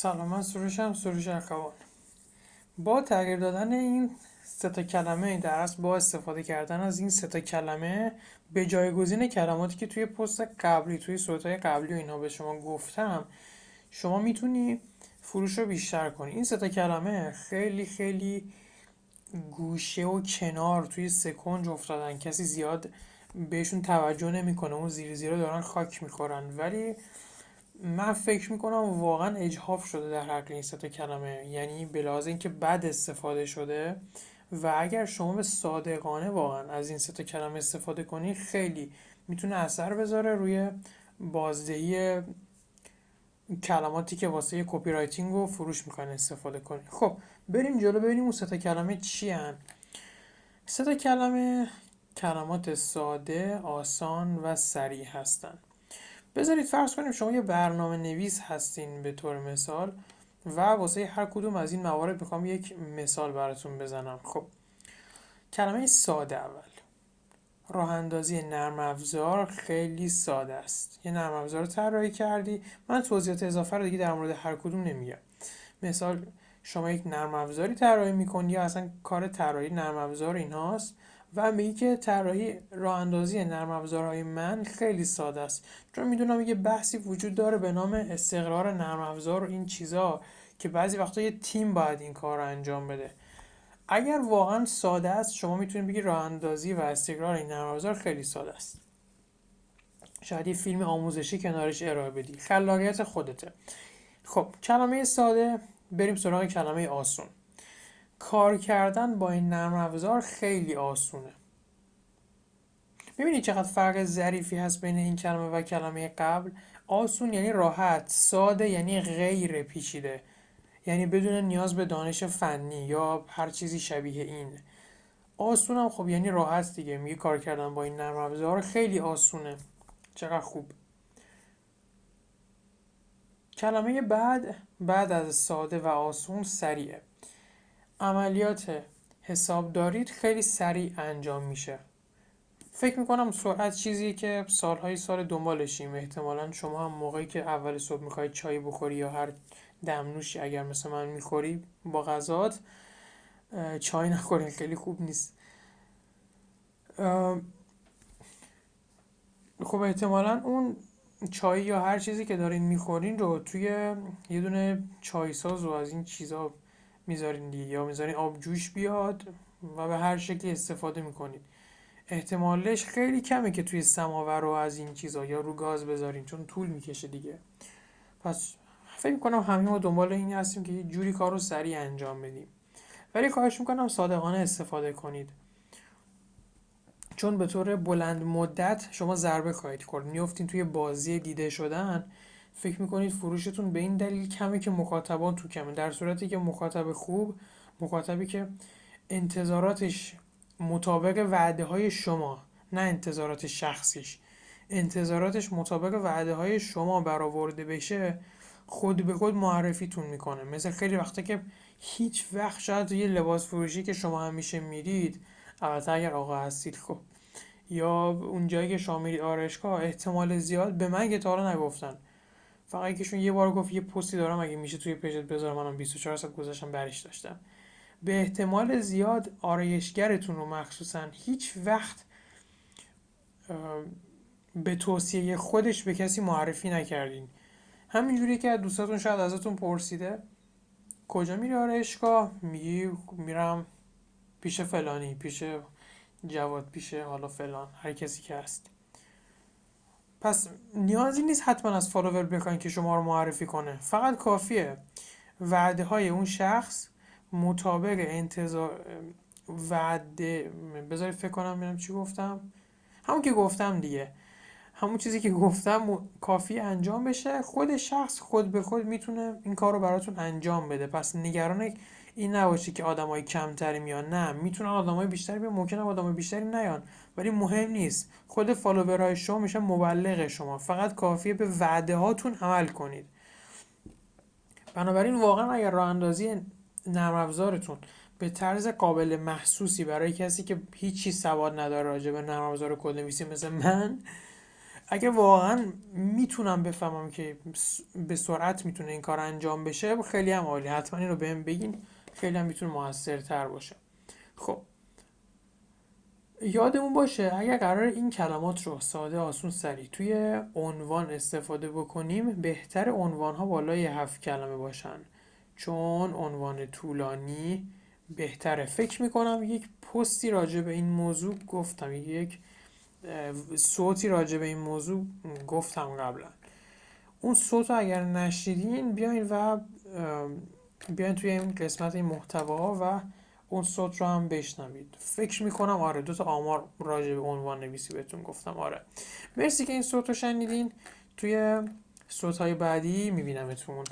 سلام من سروشم سروش اخوان. با تغییر دادن این سه تا کلمه در اصل با استفاده کردن از این سه تا کلمه به جایگزین کلماتی که توی پست قبلی توی صورتهای قبلی و اینها به شما گفتم شما می‌تونی فروش رو بیشتر کنی. این سه تا کلمه خیلی خیلی گوشه و کنار توی سکنج افتادن. کسی زیاد بهشون توجه نمی‌کنه اون زیر زیرا دارن خاک می‌خورن. ولی من فکر می‌کنم واقعا اجحاف شده در حق این تا کلمه. یعنی به لحاظ اینکه بد استفاده شده و اگر شما به صادقانه واقعا از این تا کلمه استفاده کنی خیلی می‌تونه اثر بذاره روی بازدهی کلماتی که واسه copywriting و فروش می‌کنه استفاده کنی. خب بریم جلو ببینیم اون تا کلمه چی هن سه کلمه کلمات ساده، آسان و سریع هستند. بذارید فرض کنیم شما یه برنامه نویس هستین به طور مثال و واسه هر کدوم از این موارد می‌خوام یک مثال براتون بزنم. خب کلمه ساده اول. راه اندازی نرم افزار خیلی ساده است. یه نرم افزار رو طراحی کردی. من توضیحات اضافه رو دیگه در مورد هر کدوم نمیگم. مثال شما یک نرم افزاری طراحی می‌کنی یا اصلا کار طراحی نرم افزار اینهاست؟ و میگه که طراحی راه اندازی نرم افزارهای من خیلی ساده است. چون می‌دونم یه بحثی وجود داره به نام استقرار نرم افزار و این چیزا که بعضی وقتا یه تیم باید این کار رو انجام بده. اگر واقعا ساده است شما می‌تونید بگید راه اندازی و استقرار این نرم افزار خیلی ساده است. شاید یه فیلم آموزشی کنارش ارائه بدی. خلاقیت خودته. خب کلمه ساده بریم سراغ کلمه آسون. کار کردن با این نرم افزار خیلی آسونه. می‌بینید چقدر فرق ظریفی هست بین این کلمه و کلمه قبل؟ آسون یعنی راحت ساده یعنی غیر پیچیده. یعنی بدون نیاز به دانش فنی یا هر چیزی شبیه این. آسون هم خب یعنی راحت دیگه. میگه کار کردن با این نرم افزار خیلی آسونه. چقدر خوب. کلمه بعد بعد از ساده و آسون سریعه. عملیات حسابداریت خیلی سریع انجام میشه. فکر می‌کنم سرعت چیزی که سالهای سال دنبالشیم احتمالا شما هم موقعی که اول صبح می‌خوای چای بخوری یا هر دمنوشی اگر مثل من می‌خوری با غذات چای نخورین خیلی خوب نیست. خب احتمالا اون چای یا هر چیزی که دارین می‌خورین رو توی یه دونه چای ساز و از این چیزا می‌ذارین دیگه یا می‌ذارین آب جوش بیاد و به هر شکلی استفاده می‌کنید. احتمالش خیلی کمه که توی سماور رو از این چیزا یا رو گاز بذارین چون طول می‌کشه دیگه. پس فکر می‌کنم همه ما دنبال این هستیم که یه جوری کار رو سریع انجام بدیم. ولی خواهش می‌کنم صادقانه استفاده کنید. چون به طور بلند مدت شما ضربه خواهید خورد. میفتین توی بازی دیده شدن فکر می‌کنید فروشتون به این دلیل کمه که مخاطبان تو کمه؟ در صورتی که مخاطب خوب مخاطبی که انتظاراتش مطابق وعده های شما نه انتظارات شخصیش. انتظاراتش مطابق وعده های شما برآورده بشه خود به خود معرفیتون می‌کنه. مثل خیلی وقتا که هیچ وقت شاید یه لباس فروشی که شما همیشه میرید البته اگر آقا هستید خب یا اون جایی که شما میرید آرشگاه احتمال زیاد به من که تا نگفتن. فقط یکیشون یه بار گفت یه پستی دارم اگه میشه توی پیجت بذارم. منم 24 ساعت گذاشتم برش داشتم. به احتمال زیاد آرایشگرتون رو مخصوصا هیچ وقت به توصیه خودش به کسی معرفی نکردین. همینجوری که دوستاتون شاید ازتون پرسیده کجا میری آرایشگاه؟ میگی میرم پیش فلانی پیش جواد پیش حالا فلان هر کسی که هست. پس نیازی نیست حتما از فالوور بخواین که شما رو معرفی کنه. فقط کافیه وعده های اون شخص مطابق انتظار وعده بذارید فکر کنم ببینم چی گفتم. همون که گفتم دیگه. همون چیزی که گفتم کافی انجام بشه. خود شخص خود به خود می‌تونه این کار رو براتون انجام بده. پس نگران این نباشه که آدمای کمتری میان نه. می‌تونن آدمای بیشتری بیان. ممکنه آدمای بیشتری نیان. ولی مهم نیست. خود فالوورهای شما میشن مبلغ شما. فقط کافیه به وعده هاتون عمل کنید. بنابراین واقعا اگر راه اندازی نرم افزارتون به طرز قابل محسوسی برای کسی که هیچی سواد نداره راجع به نرم افزار کدنویسی مثل من اگه واقعا می‌تونم بفهمم که به سرعت می‌تونه این کار انجام بشه خیلی هم عالی. حتما این رو بهم بگین خیلی هم می‌تونه موثرتر باشه. خب. یادمون باشه اگر قرار این کلمات رو ساده آسون سریع توی عنوان استفاده بکنیم بهتر عنوان ها بالای هفت کلمه باشن. چون عنوان طولانی بهتره. فکر می‌کنم یک پستی راجع به این موضوع گفتم. یک صوتی راجع به این موضوع گفتم قبلا. اون صوت رو اگر نشیدین بیاین و بیاین توی این قسمت این محتوا و اون صوت رو هم بشنوید. فکر می‌کنم آره دو تا آمار راجع به عنوان نویسی بهتون گفتم آره. مرسی که این صوت رو شنیدین. توی صوت های بعدی میبینمتون.